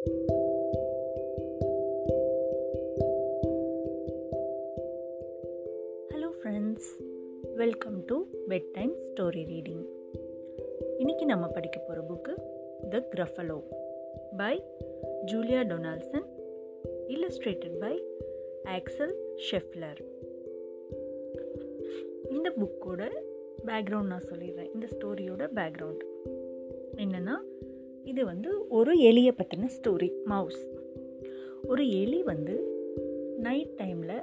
Hello friends welcome to bed time story reading இன்னைக்கு நம்ம படிக்க போகிற book the Gruffalo by Julia Donaldson illustrated by Axel Scheffler இந்த புக்கோட பேக்ரவுண்ட் நான் சொல்லிடுறேன். இந்த ஸ்டோரியோட பேக்ரவுண்ட் என்னென்னா இது வந்து ஒரு எலியை பற்றின ஸ்டோரி மவுஸ் ஒரு எலி வந்து நைட் டைமில்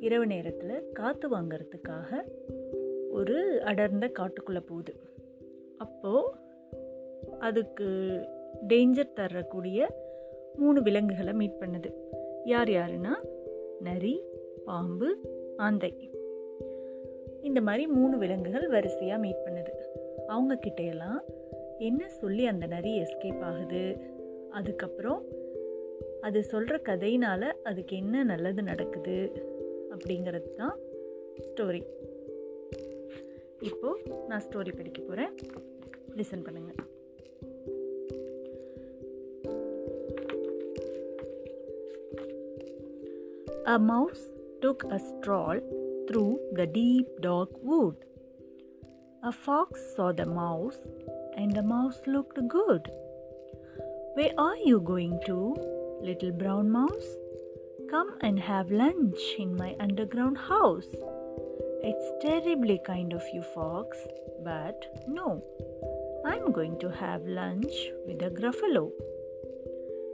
இரவு நேரத்தில் காற்று வாங்கிறதுக்காக ஒரு அடர்ந்த காட்டுக்குள்ளே போகுது. அப்போது அதுக்கு டேஞ்சர் தரக்கூடிய மூணு விலங்குகளை மீட் பண்ணுது. யார் யாருன்னா நரி பாம்பு ஆந்தை. இந்த மாதிரி மூணு விலங்குகள் வரிசையாக மீட் பண்ணுது. அவங்கக்கிட்டையெல்லாம் என்ன சொல்லி அந்த நரி எஸ்கேப் ஆகுது? அதுக்கப்புறம் அது சொல்கிற கதையினால் அதுக்கு என்ன நல்லது நடக்குது? அப்படிங்கிறது தான் ஸ்டோரி இப்போது நான் ஸ்டோரி படிக்க போகிறேன் லிசன் பண்ணுங்கள் A mouse took a stroll through the deep dark wood. A fox saw the mouse, and the mouse looked good. Where are you going to, little brown mouse? Come and have lunch in my underground house. It's terribly kind of you, Fox, but no. I'm going to have lunch with a gruffalo.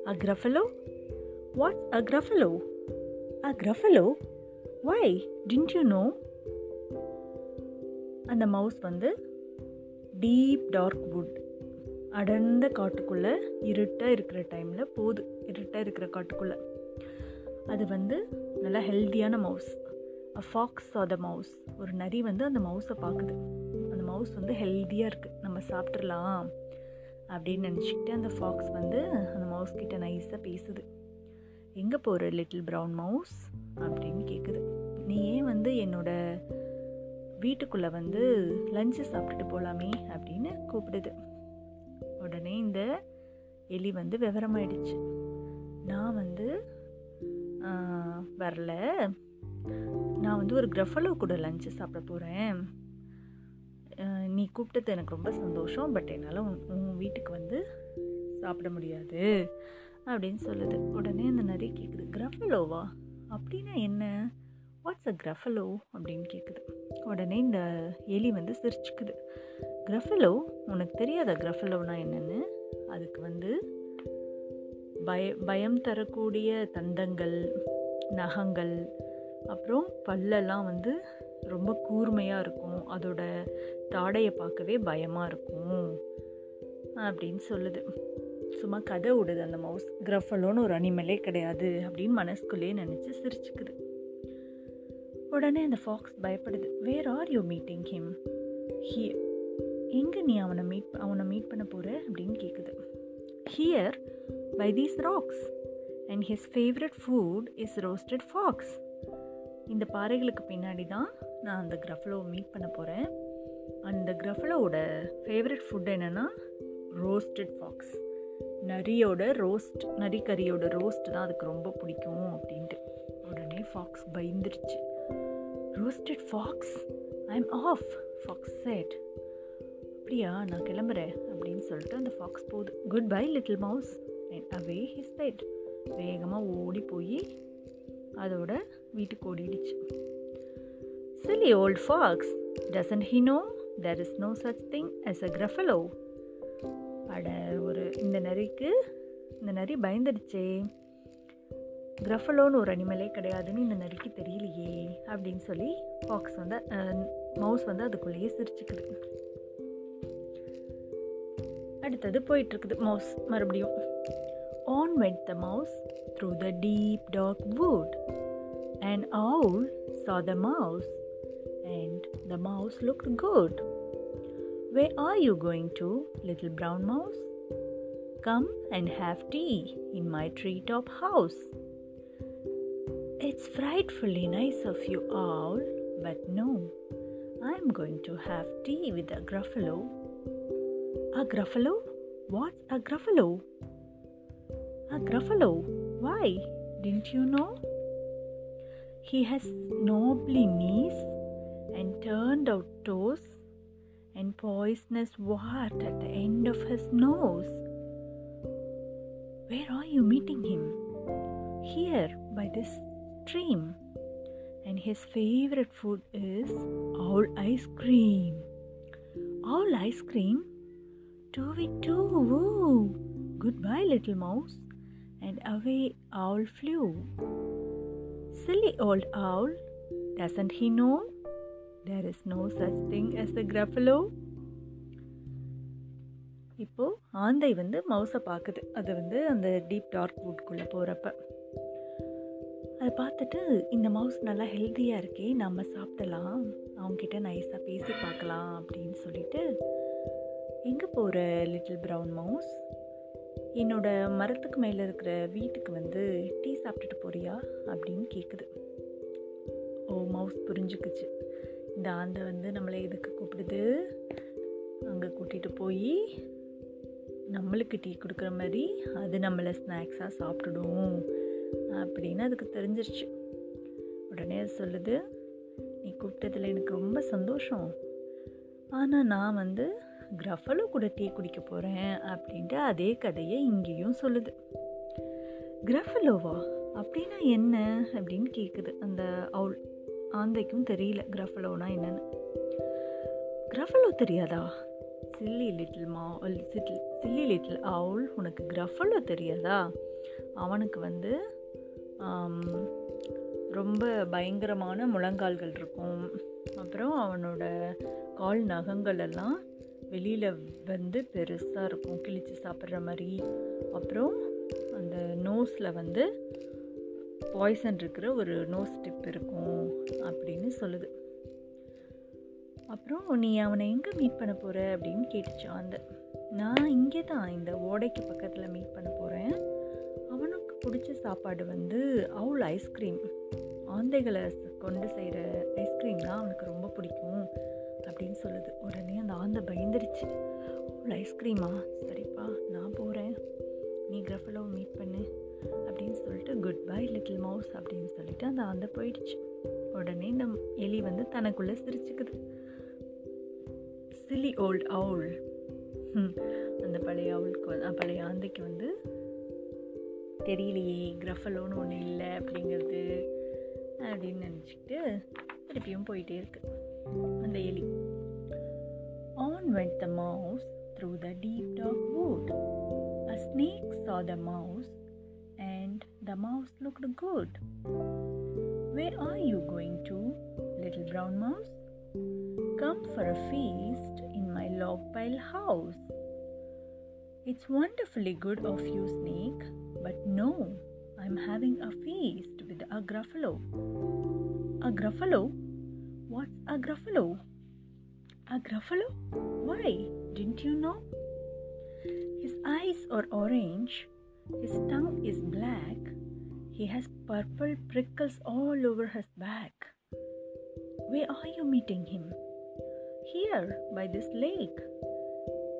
A gruffalo? What's a gruffalo? A gruffalo? Why? Didn't you know? அந்த mouse வந்து deep dark wood அடர்ந்த காட்டுக்குள்ளே இருட்டாக இருக்கிற டைமில் போகுது இருட்டாக இருக்கிற காட்டுக்குள்ளே. அது வந்து நல்லா ஹெல்த்தியான mouse a fox are the mouse ஒரு நரி வந்து அந்த மவுஸை பார்க்குது அந்த மவுஸ் வந்து ஹெல்த்தியாக இருக்குது நம்ம சாப்பிட்றலாம் அப்படின்னு நினச்சிக்கிட்டு அந்த ஃபாக்ஸ் வந்து அந்த மவுஸ் கிட்ட நைஸாக பேசுது. எங்கே போகிற லிட்டில் ப்ரௌன் மவுஸ் அப்படின்னு கேட்குது நீ ஏன் வந்து என்னோட வீட்டுக்குள்ளே வந்து லஞ்சு சாப்பிட்டுட்டு போகலாமே அப்படின்னு கூப்பிடுது. உடனே இந்த எலி வந்து விவரமாயிடுச்சு. நான் வந்து வரல. நான் வந்து ஒரு கிரஃபலோ கூட லஞ்சு சாப்பிட போகிறேன் நீ கூப்பிட்டது எனக்கு ரொம்ப சந்தோஷம் பட் என்னால் உன் வீட்டுக்கு வந்து சாப்பிட முடியாது அப்படின்னு சொல்லுது. உடனே அந்த நிறைய கேட்குது கிரஃபலோவா அப்படின்னா என்ன? வாட்ஸ் அ கிரஃபலோ அப்படின்னு கேட்குது உடனே இந்த எலி வந்து சிரிச்சுக்குது. கிரஃபலோ உனக்கு தெரியாத கிரஃபலோனா என்னென்னு? அதுக்கு வந்து பய பயம் தரக்கூடிய தந்தங்கள் நகங்கள் அப்புறம் பல்லெல்லாம் வந்து ரொம்ப கூர்மையாக இருக்கும். அதோட தாடையை பார்க்கவே பயமாக இருக்கும் அப்படின்னு சொல்லுது. சும்மா கதை விடுது அந்த மவுஸ் கிரஃபலோன்னு ஒரு அனிமலே கிடையாது அப்படின்னு மனசுக்குள்ளேயே நினச்சி சிரிச்சுக்குது. உடனே அந்த fox பயப்படுது. Where are you meeting him here எங்கே நீ அவனை மீட் அவனை மீட் பண்ண போகிற அப்படின்னு கேட்குது here by these rocks and his favourite food is roasted fox இந்த பாறைகளுக்கு பின்னாடி தான் நான் அந்த கிரஃபலோவை மீட் பண்ண போகிறேன் அந்த கிரஃபலோவோட ஃபேவரட் ஃபுட் என்னென்னா ரோஸ்டட் ஃபாக்ஸ் நரியோட ரோஸ்ட் நரிக்கறியோட ரோஸ்ட் தான் அதுக்கு ரொம்ப பிடிக்கும் அப்படின்ட்டு. உடனே fox பயந்துருச்சு. Roasted fox I am off fox said அப்படியா நான் கிளம்புறேன் அப்படின்னு சொல்லிட்டு அந்த ஃபாக்ஸ் போகுது. Goodbye little mouse and away his bed வேகமாக ஓடி போய் அதோட வீட்டுக்கு ஓடிடுச்சு. Silly old fox doesn't he know there is no such thing as a Gruffalo அட ஒரு இந்த நரிக்கு இந்த நரி பயந்துடுச்சே. கிரஃபலோன்னு ஒரு அனிமலே கிடையாதுன்னு இந்த நரிக்கு தெரியலையே அப்படின்னு சொல்லி ஃபாக்ஸ் வந்து மவுஸ் வந்து அதுக்குள்ளேயே சிரிச்சுக்குது. அடுத்தது போயிட்டுருக்குது மவுஸ் மறுபடியும். On wet the mouse through the deep dark wood and owl saw the mouse and the mouse look good where are you going to little little mouse come and have tea in my tree top house It's frightfully nice of you, owl, but no, I'm going to have tea with a gruffalo. A gruffalo? What's a gruffalo? A gruffalo. Why? Didn't you know? He has knobbly knees and turned out toes and poisonous wart at the end of his nose. Where are you meeting him? Here, by this stream. And his favorite food is owl ice cream. Owl ice cream? Do we do? woo! Goodbye, little mouse. And away owl flew. Silly old owl, doesn't he know? There is no such thing as a gruffalo. இப்போது ஆந்தை வந்து மவுஸை பார்க்குது அது வந்து அந்த deep dark வுட்குள்ளே போகிறப்ப அதை பார்த்துட்டு இந்த மவுஸ் நல்லா ஹெல்த்தியாக இருக்கே நம்ம சாப்பிடலாம். அவங்கக்கிட்ட நைஸாக பேசி பார்க்கலாம் அப்படின்னு சொல்லிட்டு எங்கே போகிற லிட்டில் ப்ரௌன் மவுஸ் என்னோட மரத்துக்கு மேலே இருக்கிற வீட்டுக்கு வந்து டீ சாப்பிட்டுட்டு போறியா? அப்படின்னு கேட்குது ஓ மவுஸ் புரிஞ்சுக்குச்சு. இந்த ஆந்தை வந்து நம்மளை எதுக்கு கூப்பிடுது? அங்கே கூட்டிகிட்டு போய் நம்மளுக்கு டீ கொடுக்குற மாதிரி அது நம்மளை ஸ்நாக்ஸாக சாப்பிட்டுடும். அப்படின்னு அதுக்கு தெரிஞ்சிருச்சு. உடனே சொல்லுது நீ கூப்பிட்டதில் எனக்கு ரொம்ப சந்தோஷம். ஆனால் நான் வந்து கிரஃபலோ கூட டீ குடிக்க போகிறேன் அப்படின்ட்டு அதே கதையை இங்கேயும் சொல்லுது. கிரஃபலோவா அப்படின்னா என்ன? அப்படின்னு கேட்குது அந்த அவுள். ஆந்தைக்கும் தெரியல கிரஃபலோனா என்னன்னு. கிரஃபலோ தெரியாதா? சில்லி லிட்டில் மா சில்லி லிட்டில் அவுள் உனக்கு கிரஃபலோ தெரியாதா? அவனுக்கு வந்து ரொம்ப பயங்கரமான முழங்கால்கள் இருக்கும். அப்புறம் அவனோட கால் நகங்கள் எல்லாம் வெளியில் வந்து பெருசாக இருக்கும். கிழிச்சு சாப்பிட்ற மாதிரி. அப்புறம் அந்த நோஸில் வந்து பாய்சன் இருக்கிற ஒரு நோஸ் டிப் இருக்கும் அப்படின்னு சொல்லுது. அப்புறம் நீ அவனை எங்கே மீட் பண்ண போகிற அப்படின்னு கேட்டுச்சான் அந்த. நான் இங்கே தான் இந்த ஓடைக்கு பக்கத்தில் மீட் சாப்பாடு வந்து அவுள் ஐஸ்கிரீம் ஆந்தைகளை கொண்டு செய்கிற ஐஸ்கிரீம் தான் அவனுக்கு ரொம்ப பிடிக்கும் அப்படின்னு சொல்லுது. உடனே அந்த ஆந்தை பயந்துருச்சு. அவ்வளோ ஐஸ்கிரீமா சரிப்பா நான் போகிறேன் நீ கிரஃபலோ மீட் பண்ணு அப்படின்னு சொல்லிட்டு குட் பை லிட்டில் மவுஸ் அப்படின்னு சொல்லிட்டு அந்த ஆந்தை போயிடுச்சு. உடனே இந்த எலி வந்து தனக்குள்ளே சிரிச்சுக்குது. சிலி ஓல்ட் அவுள் அந்த பழைய அவளுக்கு பழைய ஆந்தைக்கு வந்து தெரியலையே கிரஃபலோன்னு ஒன்று இல்லை அப்படிங்கிறது அப்படின்னு நினச்சிக்கிட்டு திருப்பியும் போயிட்டே இருக்கு அந்த எலி on went the mouse through the deep dark wood. A snake saw the mouse and the mouse looked good. Where are you going to, little brown mouse? Come for a feast in my log pile house. It's wonderfully good of you, snake, but no, I'm having a feast with a gruffalo. A gruffalo? What's a gruffalo? A gruffalo? Why? Didn't you know? His eyes are orange, his tongue is black, he has purple prickles all over his back. Where are you meeting him? Here, by this lake.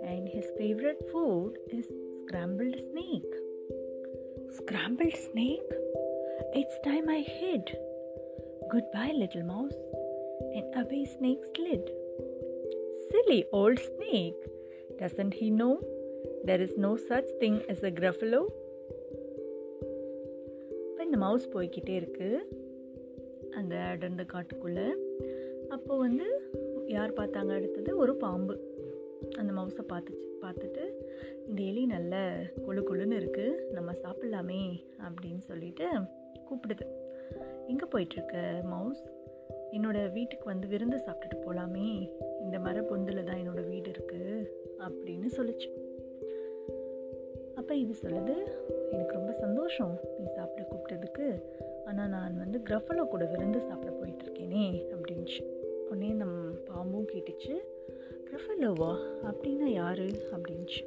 And his favorite food is scrambled snake. Scrambled snake? It's time I hid. Goodbye, little mouse. And away snake slid. Silly old snake! Doesn't he know there is no such thing as a gruffalo? இப்போ இந்த mouse போய்கிட்டே இருக்கு அந்த அடர்ந்த காட்டுக்குள்ளே அப்போ வந்து யார் பார்த்தாங்க அடுத்தது ஒரு பாம்பு அந்த மவுஸை பார்த்துச்சு பார்த்துட்டு இந்த எலி நல்ல கொழு கொழுன்னு இருக்குது நம்ம சாப்பிட்லாமே அப்படின்னு சொல்லிட்டு கூப்பிடுது. எங்கே போயிட்டுருக்க மவுஸ் என்னோடய வீட்டுக்கு வந்து விருந்து சாப்பிட்டுட்டு போகலாமே இந்த மர பொந்தில் தான் என்னோட வீடு இருக்குது அப்படின்னு சொல்லிச்சு. அப்போ இது சொல்லுது எனக்கு ரொம்ப சந்தோஷம் நீ சாப்பிட கூப்பிட்டதுக்கு ஆனால் நான் வந்து கிரஃபலோ கூட விருந்து சாப்பிட போயிட்டுருக்கேனே அப்படின்ச்சு. உடனே நம் பாம்பும் கேட்டுச்சு. கிரஃபலோவா அப்படின்னா யாரு? அப்படின்ச்சு.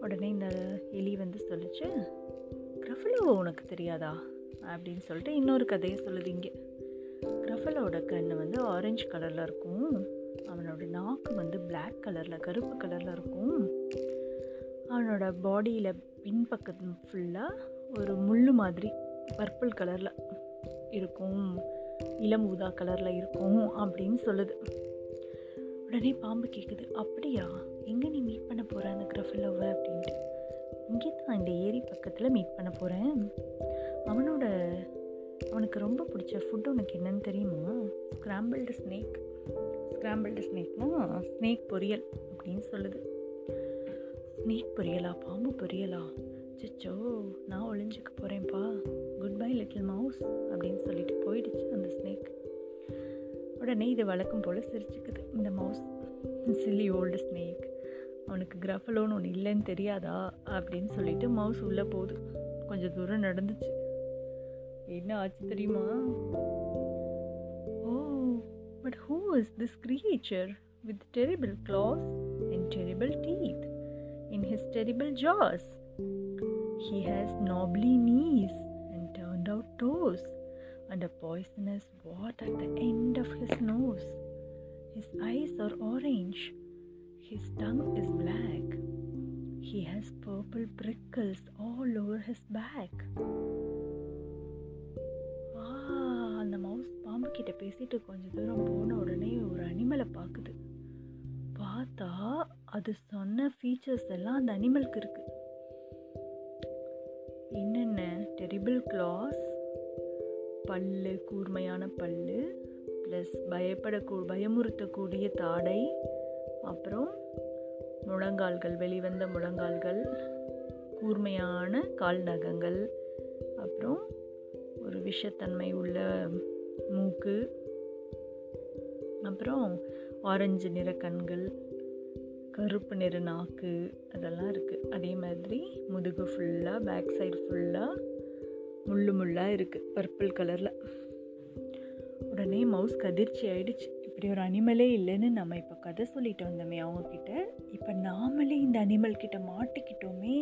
உடனே இந்த எலி வந்து சொல்லிச்சு க்ரஃபலோவா உனக்கு தெரியாதா? அப்படின்னு சொல்லிட்டு இன்னொரு கதையை சொல்லுது இங்கே. கிரஃபலோட கண் வந்து ஆரஞ்சு கலரில் இருக்கும். அவனோட நாக்கு வந்து பிளாக் கலரில் கருப்பு கலரில் இருக்கும். அவனோட பாடியில் பின்பக்கம் ஃபுல்லாக ஒரு முள் மாதிரி பர்பிள் கலரில் இருக்கும். இளம் ஊதா கலரில் இருக்கும் அப்படின்னு சொல்லுது. உடனே பாம்பு கேட்குது அப்படியா? எங்கே நீ மீட் பண்ண போகிற அந்த கிரஃபிலோவை அப்படின்ட்டு. இங்கே தான் இந்த ஏரி பக்கத்தில் மீட் பண்ண போகிறேன் அவனோட அவனுக்கு ரொம்ப பிடிச்ச ஃபுட் உனக்கு என்னன்னு தெரியுமா? ஸ்க்ராம்பிள்டு ஸ்னேக் ஸ்க்ராம்பிள்டு ஸ்னேக்னா ஸ்னேக் பொரியல் அப்படின்னு சொல்லுது. ஸ்னேக் பொரியலா? பாம்பு பொரியலா? சிச்சோ நான் ஒளிஞ்சுக்க போகிறேன்ப்பா குட் பை லிட்டில் மவுஸ் அப்படின்னு சொல்லிட்டு போயிடுச்சு அந்த ஸ்னேக் உடனே இது வழக்கம் போல் சிரிச்சுக்குது. இந்த மவுஸ் சில்லி ஓல்டு ஸ்னேக் அவனுக்கு கிரஃபலோன்னு ஒன்று இல்லைன்னு தெரியாதா அப்படின்னு சொல்லிட்டு மவுஸ் உள்ளே போகுது. கொஞ்சம் தூரம் நடந்துச்சு. என்ன ஆச்சு தெரியுமா? ஓ but who is this creature with terrible claws and terrible teeth in his terrible jaws He has knobbly knees and turned out toes and a poisonous wart at the end of his nose. His eyes are orange, his tongue is black. He has purple prickles all over his back. அந்த mouse பாம்பு கிட்ட பேசிட்டு கொஞ்ச தூரம் போன உடனே ஒரு அனிமலை பார்க்குது பார்த்தா அது சொன்ன ஃபீச்சர்ஸ் எல்லாம் அந்த அனிமலுக்கு இருக்கு என்னென்ன டெரிபிள் கிளாஸ் பல்லு கூர்மையான பல்லு ப்ளஸ் பயப்படக்கூ பயமுறுத்தக்கூடிய தாடை அப்புறம் முழங்கால்கள் வெளிவந்த முழங்கால்கள் கூர்மையான கால் நகங்கள் அப்புறம் ஒரு விஷத்தன்மை உள்ள மூக்கு அப்புறம் ஆரஞ்சு நிற கண்கள் கருப்பு நிற நாக்கு அதெல்லாம் இருக்குது அதே மாதிரி முதுகு ஃபுல்லாக பேக் சைடு ஃபுல்லாக முள்ளு முள்ளாக இருக்குது பர்பிள் கலரில் உடனே மவுஸ் கதிர்ச்சி ஆயிடுச்சு. இப்படி ஒரு அனிமலே இல்லைன்னு நம்ம இப்போ கதை சொல்லிட்டு வந்தோமே அவங்கக்கிட்ட இப்போ நாமளே இந்த அனிமல் கிட்ட மாட்டிக்கிட்டோமே.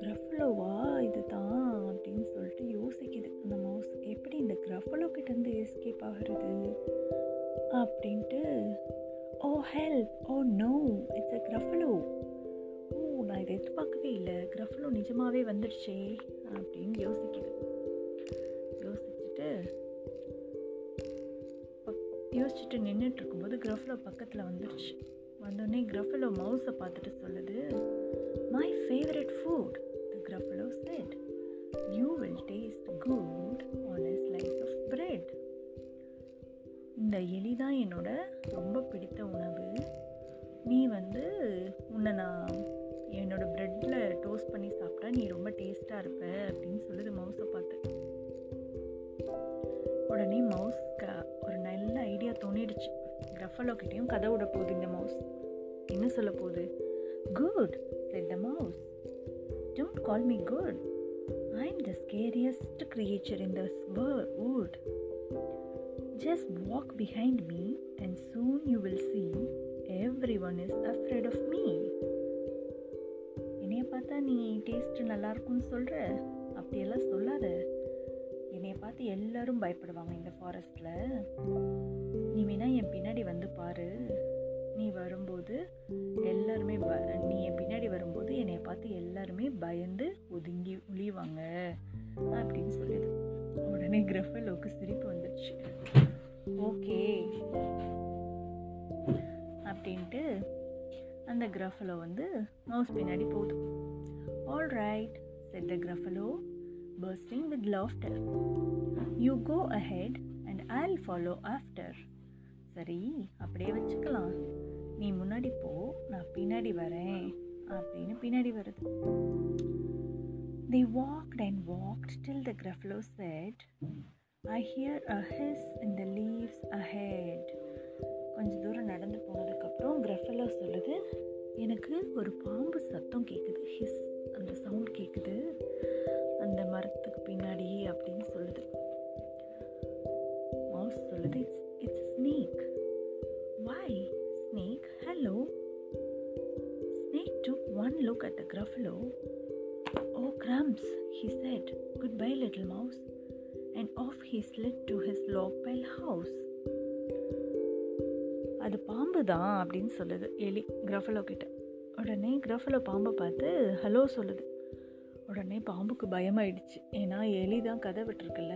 கிரஃபலோவா இது தான் அப்படின்னு சொல்லிட்டு யோசிக்குது. அந்த மவுஸ் எப்படி இந்த கிரஃபலோ கிட்டேருந்து எஸ்கேப் ஆகிறது? அப்படின்ட்டு ஓ help oh no it's a Gruffalo oh நான் இதை எதிர்பார்க்கவே இல்லை. கிரஃபலோ நிஜமாகவே வந்துடுச்சே. அப்படின்னு யோசிக்குது. யோசிச்சுட்டு யோசிச்சுட்டு நின்றுட்டு இருக்கும்போது கிரஃபலோ பக்கத்தில் வந்துடுச்சு வந்தோடனே கிரஃபலோ மவுஸை பார்த்துட்டு சொல்லுது my favourite food the Gruffalo said you will taste good on a slice of bread இந்த எலி தான் என்னோட ரொம்ப பிடித்த உணவு. நீ வந்து உன்னை நான் என்னோட ப்ரெட்டில் டோஸ்ட் பண்ணி சாப்பிட்டா நீ ரொம்ப டேஸ்ட்டாக இருப்ப அப்படின்னு சொல்லுது மவுஸை பார்த்து உடனே மவுஸ்க்கு ஒரு நல்ல ஐடியா தோணிடுச்சு. கிரஃபலோ கிட்டேயும் கதை விட போகுது இந்த மவுஸ் என்ன சொல்ல போகுது? Good said the mouse don't call me good I am the scariest creature in this wood just walk behind me and soon you will see everyone is of of me தான் நீ taste நல்லாயிருக்கும்னு சொல்கிற அப்படியெல்லாம் சொல்லாத. என்னைய பார்த்து எல்லோரும் பயப்படுவாங்க இந்த ஃபாரஸ்ட்டில் நீ வேணா என் பின்னாடி வந்து பாரு. நீ வரும்போது எல்லாருமே ப நீ என் பின்னாடி வரும்போது என்னை பார்த்து எல்லாருமே பயந்து ஒதுங்கி ஒழிவாங்க அப்படின்னு சொல்லிது. உடனே கிரஃபலோக்கு சிரிப்பு வந்துடுச்சு ஓகே. அப்படின்ட்டு அந்த கிரஃபலோ வந்து மவுஸ் பின்னாடி போகுது. All right, said the Gruffalo, bursting with laughter. You go ahead and I'll follow after. சரி அப்படியே வச்சுக்கலாம் நீ முன்னாடி போ நான் பின்னாடி வரேன் அப்படின்னு பின்னாடி வருது They walked and walked till the Gruffalo said, I hear a hiss in the leaves ahead. கொஞ்ச தூரம் நடந்து போனதுக்கப்புறம் கிரஃபலோ சொல்லுது எனக்கு ஒரு பாம்பு சத்தம் கேட்குது ஹிஸ் தான் அப்படின்னு சொல்லுது எலி கிரஃபலோ கிட்ட. உடனே கிரஃபலோ பாம்பை பார்த்து ஹலோ சொல்லுது. உடனே பாம்புக்கு பயமாயிடுச்சு. ஏன்னா எலி தான் கதை விட்டுருக்குல்ல.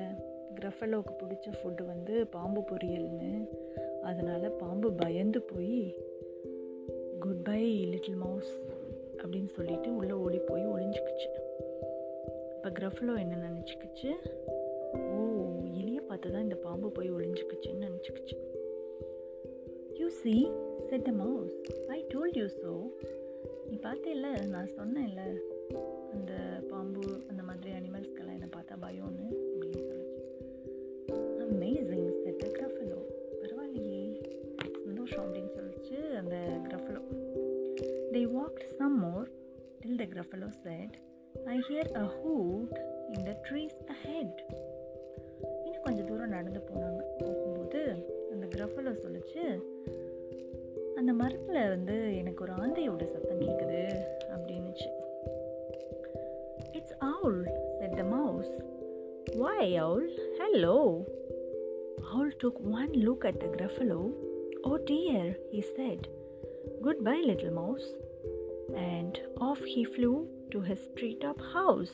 கிரஃபலோவுக்கு பிடிச்ச ஃபுட்டு வந்து பாம்பு பொரியல்னு. அதனால் பாம்பு பயந்து போய் குட் பை லிட்டில் மவுஸ் அப்படின்னு சொல்லிட்டு உள்ளே ஓடி போய் ஒளிஞ்சிக்கிச்சு. இப்போ கிரஃபலோ என்ன நினச்சிக்கிச்சு? ஓ எலியை பார்த்து தான் இந்த பாம்பு போய் ஒளிஞ்சிக்கிச்சுன்னு நினச்சிக்கிச்சு. You see said a mouse I told you so நீ பார்த்தேல்ல? நான் சொன்னேன்ல அந்த பாம்பு அந்த மாதிரி அனிமல்ஸ்க்கெல்லாம் என்னை பார்த்தா பயம்னு அப்படின்னு சொல்லிச்சு அமேசிங் செட் கிரஃபலோ பரவாயில்லையே. சந்தோஷம் அப்படின்னு சொல்லிச்சு அந்த Gruffalo they walked some more till the Gruffalo said I hear a hoot in the trees ahead இன்னும் கொஞ்சம் தூரம் நடந்து போனாங்க. போகும்போது அந்த கிரஃபலோ சொல்லிச்சு அந்த மரத்தில் வந்து எனக்கு ஒரு ஆந்தையோட சத்தம் கேட்குது அப்படின்னுச்சு it's owl said the mouse Why, Owl? Hello. Owl took one look at the Gruffalo. Oh dear, he said. Goodbye, little mouse. And off he flew to his treetop house.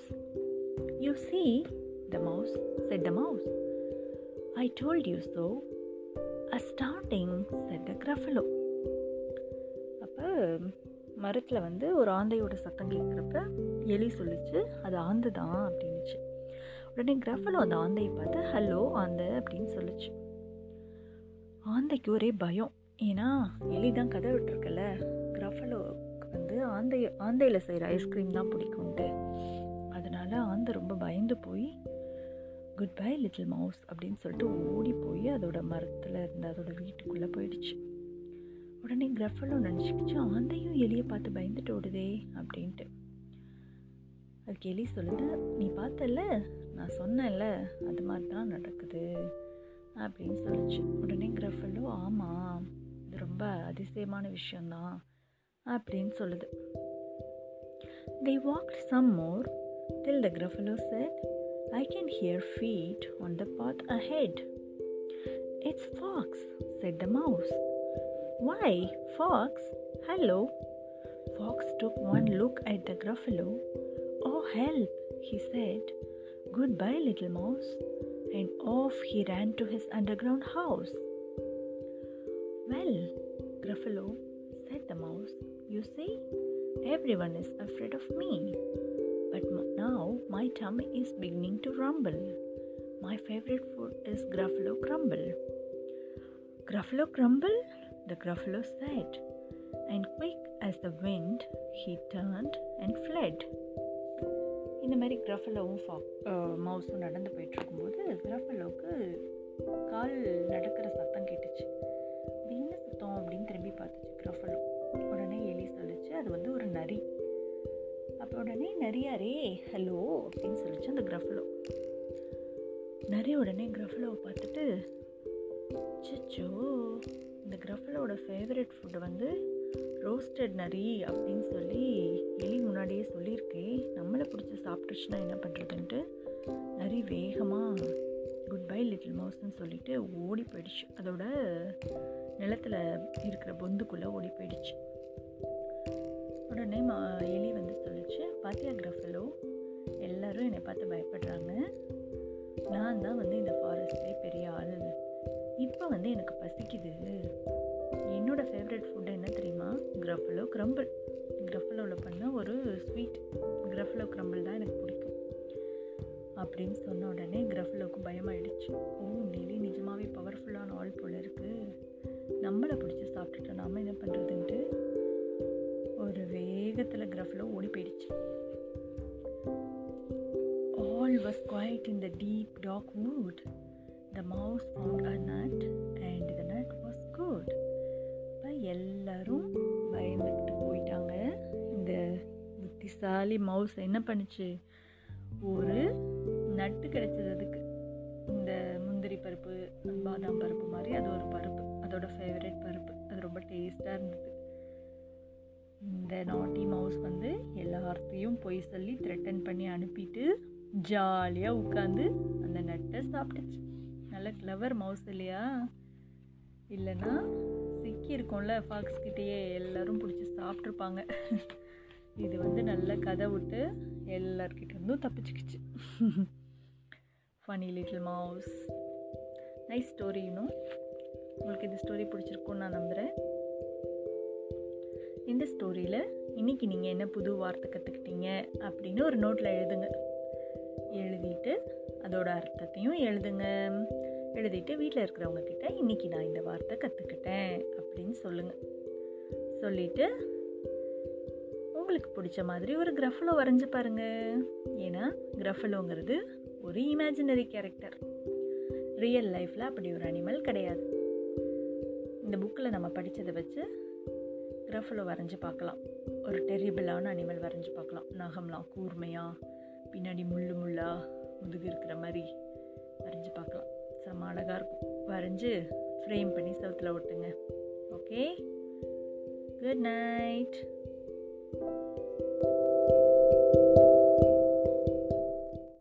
You see, the mouse, said the mouse. I told you so. Astounding, said the Gruffalo. மரத்தில் வந்து ஒரு ஆந்தையோட சத்தம் கேட்குறப்ப எலி சொல்லிச்சு அது ஆந்து தான் அப்படின்னுச்சு. உடனே கிரஃபலோ அந்த ஆந்தையை பார்த்து ஹலோ ஆந்தை அப்படின்னு சொல்லிச்சு. ஆந்தைக்கு ஒரே பயம். ஏன்னா எலி தான் கதை விட்டுருக்கல கிரஃபலோக்கு வந்து ஆந்தை ஆந்தையில் செய்கிற ஐஸ்கிரீம் தான் பிடிக்கும்ட்டு. அதனால் ஆந்தை ரொம்ப பயந்து போய் குட் பை லிட்டில் மவுஸ் அப்படின்னு சொல்லிட்டு ஓடி போய் அதோட மரத்தில் இருந்து அதோட வீட்டுக்குள்ளே போயிடுச்சு. உடனே கிரஃபலும் நினச்சிக்கிச்சு ஆந்தையும் எலியை பார்த்து பயந்துட்டு ஓடுதே அப்படின்ட்டு. அதுக்கு எலி சொல்லுது நீ பார்த்தல நான் சொன்னேன்ல அது மாதிரி தான் நடக்குது அப்படின்னு சொல்லிச்சு. உடனே கிரஃபலோ ஆமாம் இது ரொம்ப அதிசயமான விஷயந்தான் அப்படின்னு சொல்லுது. They walked some more till the Gruffalo said, I can hear feet on the path ahead. It's fox said the mouse Why, Fox? Hello. Fox took one look at the Gruffalo. Oh, help, he said. Goodbye, little mouse. And off he ran to his underground house. Well, Gruffalo, said the mouse, you see, everyone is afraid of me. But m- now my tummy is beginning to rumble. My favorite food is Gruffalo crumble. Gruffalo crumble? The Gruffalo said, and quick as the wind, he turned and fled. இந்த மாதிரி கிரஃபலோவும் ஃபா மவுஸும் நடந்து போயிட்டு இருக்கும்போது கிரஃபலோவுக்கு கால் நடக்கிற சத்தம் கேட்டுச்சு. அது என்ன சத்தம் அப்படின்னு திரும்பி பார்த்துச்சு கிரஃபலோ உடனே எலி சொல்லிச்சு அது வந்து ஒரு நரி. அப்போ உடனே நரியாரே ஹலோ அப்படின்னு சொல்லிச்சு அந்த கிரஃபலோ நரி உடனே கிரஃபலோவை பார்த்துட்டு சிச்சோ இந்த கிரஃபலோட ஃபேவரட் ஃபுட்டு வந்து ரோஸ்டட் நரி அப்படின்னு சொல்லி எலி முன்னாடியே சொல்லியிருக்கேன். நம்மளை பிடிச்சி சாப்பிட்டுச்சுன்னா என்ன பண்ணுறதுன்ட்டு நரி வேகமாக குட் பை லிட்டில் மவுஸ்ன்னு சொல்லிட்டு ஓடி போயிடுச்சு. அதோட நிலத்தில் இருக்கிற பொந்துக்குள்ளே ஓடி போயிடுச்சு. உடனே மா எலி வந்து சொல்லிச்சு பாத்தியா கிரஃபலோ? எல்லோரும் என்னை பார்த்து பயப்படுறாங்க. நான் தான் வந்து இந்த ஃபாரஸ்ட்லேயே பெரிய ஆள் இப்போ வந்து எனக்கு பசிக்குது. என்னோட ஃபேவரட் ஃபுட் என்ன தெரியுமா? கிரஃபலோ கிரம்பிள் கிரஃபலோவில் பண்ண ஒரு ஸ்வீட் கிரஃபலோ கிரம்பிள் தான் எனக்கு பிடிக்கும். அப்படின்னு சொன்ன உடனே கிரஃபலோக்கு பயமாயிடுச்சு. ஓ டெய்லி நிஜமாவே பவர்ஃபுல்லான ஆள் போல் இருக்குது நம்மளை பிடிச்சி சாப்பிட்டுட்டு நாம் என்ன பண்ணுறதுன்ட்டு ஒரு வேகத்தில் கிரஃபலோ ஓடி போயிடுச்சு. All was quiet in the deep dark wood. The mouse found a nut and the nut was good. இப்போ எல்லாரும் பயந்துக்கிட்டு போயிட்டாங்க. இந்த புத்திசாலி மவுஸ் என்ன பண்ணுச்சு? ஒரு நட்டு கிடைச்சது அதுக்கு இந்த முந்திரி பருப்பு பாதாம் பருப்பு மாதிரி அது ஒரு பருப்பு. அதோட ஃபேவரட் பருப்பு. அது ரொம்ப டேஸ்ட்டாக இருந்தது. இந்த நாட்டி மவுஸ் வந்து எல்லாத்தையும் பொய் சொல்லி த்ரெட்டன் பண்ணி அனுப்பிட்டு ஜாலியாக உட்காந்து அந்த நட்டை சாப்பிட்டுச்சு. நல்ல கிளவர் மவுஸ் இல்லையா? இல்லைன்னா சிக்கி இருக்கும்ல ஃபாக்ஸ் கிட்டேயே எல்லோரும் பிடிச்சி சாப்பிட்ருப்பாங்க இது வந்து நல்ல கதை விட்டு எல்லார்கிட்டேருந்தும் தப்பிச்சுக்கிச்சு. Funny little mouse nice story இன்னும். உங்களுக்கு இந்த ஸ்டோரி பிடிச்சிருக்குன்னு நான் நம்புகிறேன் இந்த ஸ்டோரியில் இன்றைக்கி நீங்கள் என்ன புது வார்த்தை கற்றுக்கிட்டீங்க அப்படின்னு ஒரு நோட்டில் எழுதுங்க. எழுதிட்டு அதோட அர்த்தத்தையும் எழுதுங்க. எழுதிட்டு வீட்டில் இருக்கிறவங்க கிட்ட இன்றைக்கி நான் இந்த வார்த்தை கற்றுக்கிட்டேன் அப்படின்னு சொல்லுங்கள் சொல்லிவிட்டு உங்களுக்கு பிடிச்ச மாதிரி ஒரு கிரஃபலோ வரைஞ்சி பாருங்க. ஏன்னா கிரஃபலோங்கிறது ஒரு இமேஜினரி கேரக்டர் ரியல் லைஃப்பில் அப்படி ஒரு அனிமல் கிடையாது. இந்த புக்கில் நம்ம படித்ததை வச்சு கிரஃபலோ வரைஞ்சி பார்க்கலாம். ஒரு டெரிபிளான அனிமல் வரைஞ்சி பார்க்கலாம். நகம்லாம் கூர்மையாக பின்னாடி முள்ளு முள்ளாக முதுகு இருக்கிற மாதிரி வரைஞ்சி பார்க்கலாம். செம்ம அழகாக இருக்கும். வரைஞ்சி ஃப்ரேம் பண்ணி செவத்தில் ஒட்டுங்க. Okay good night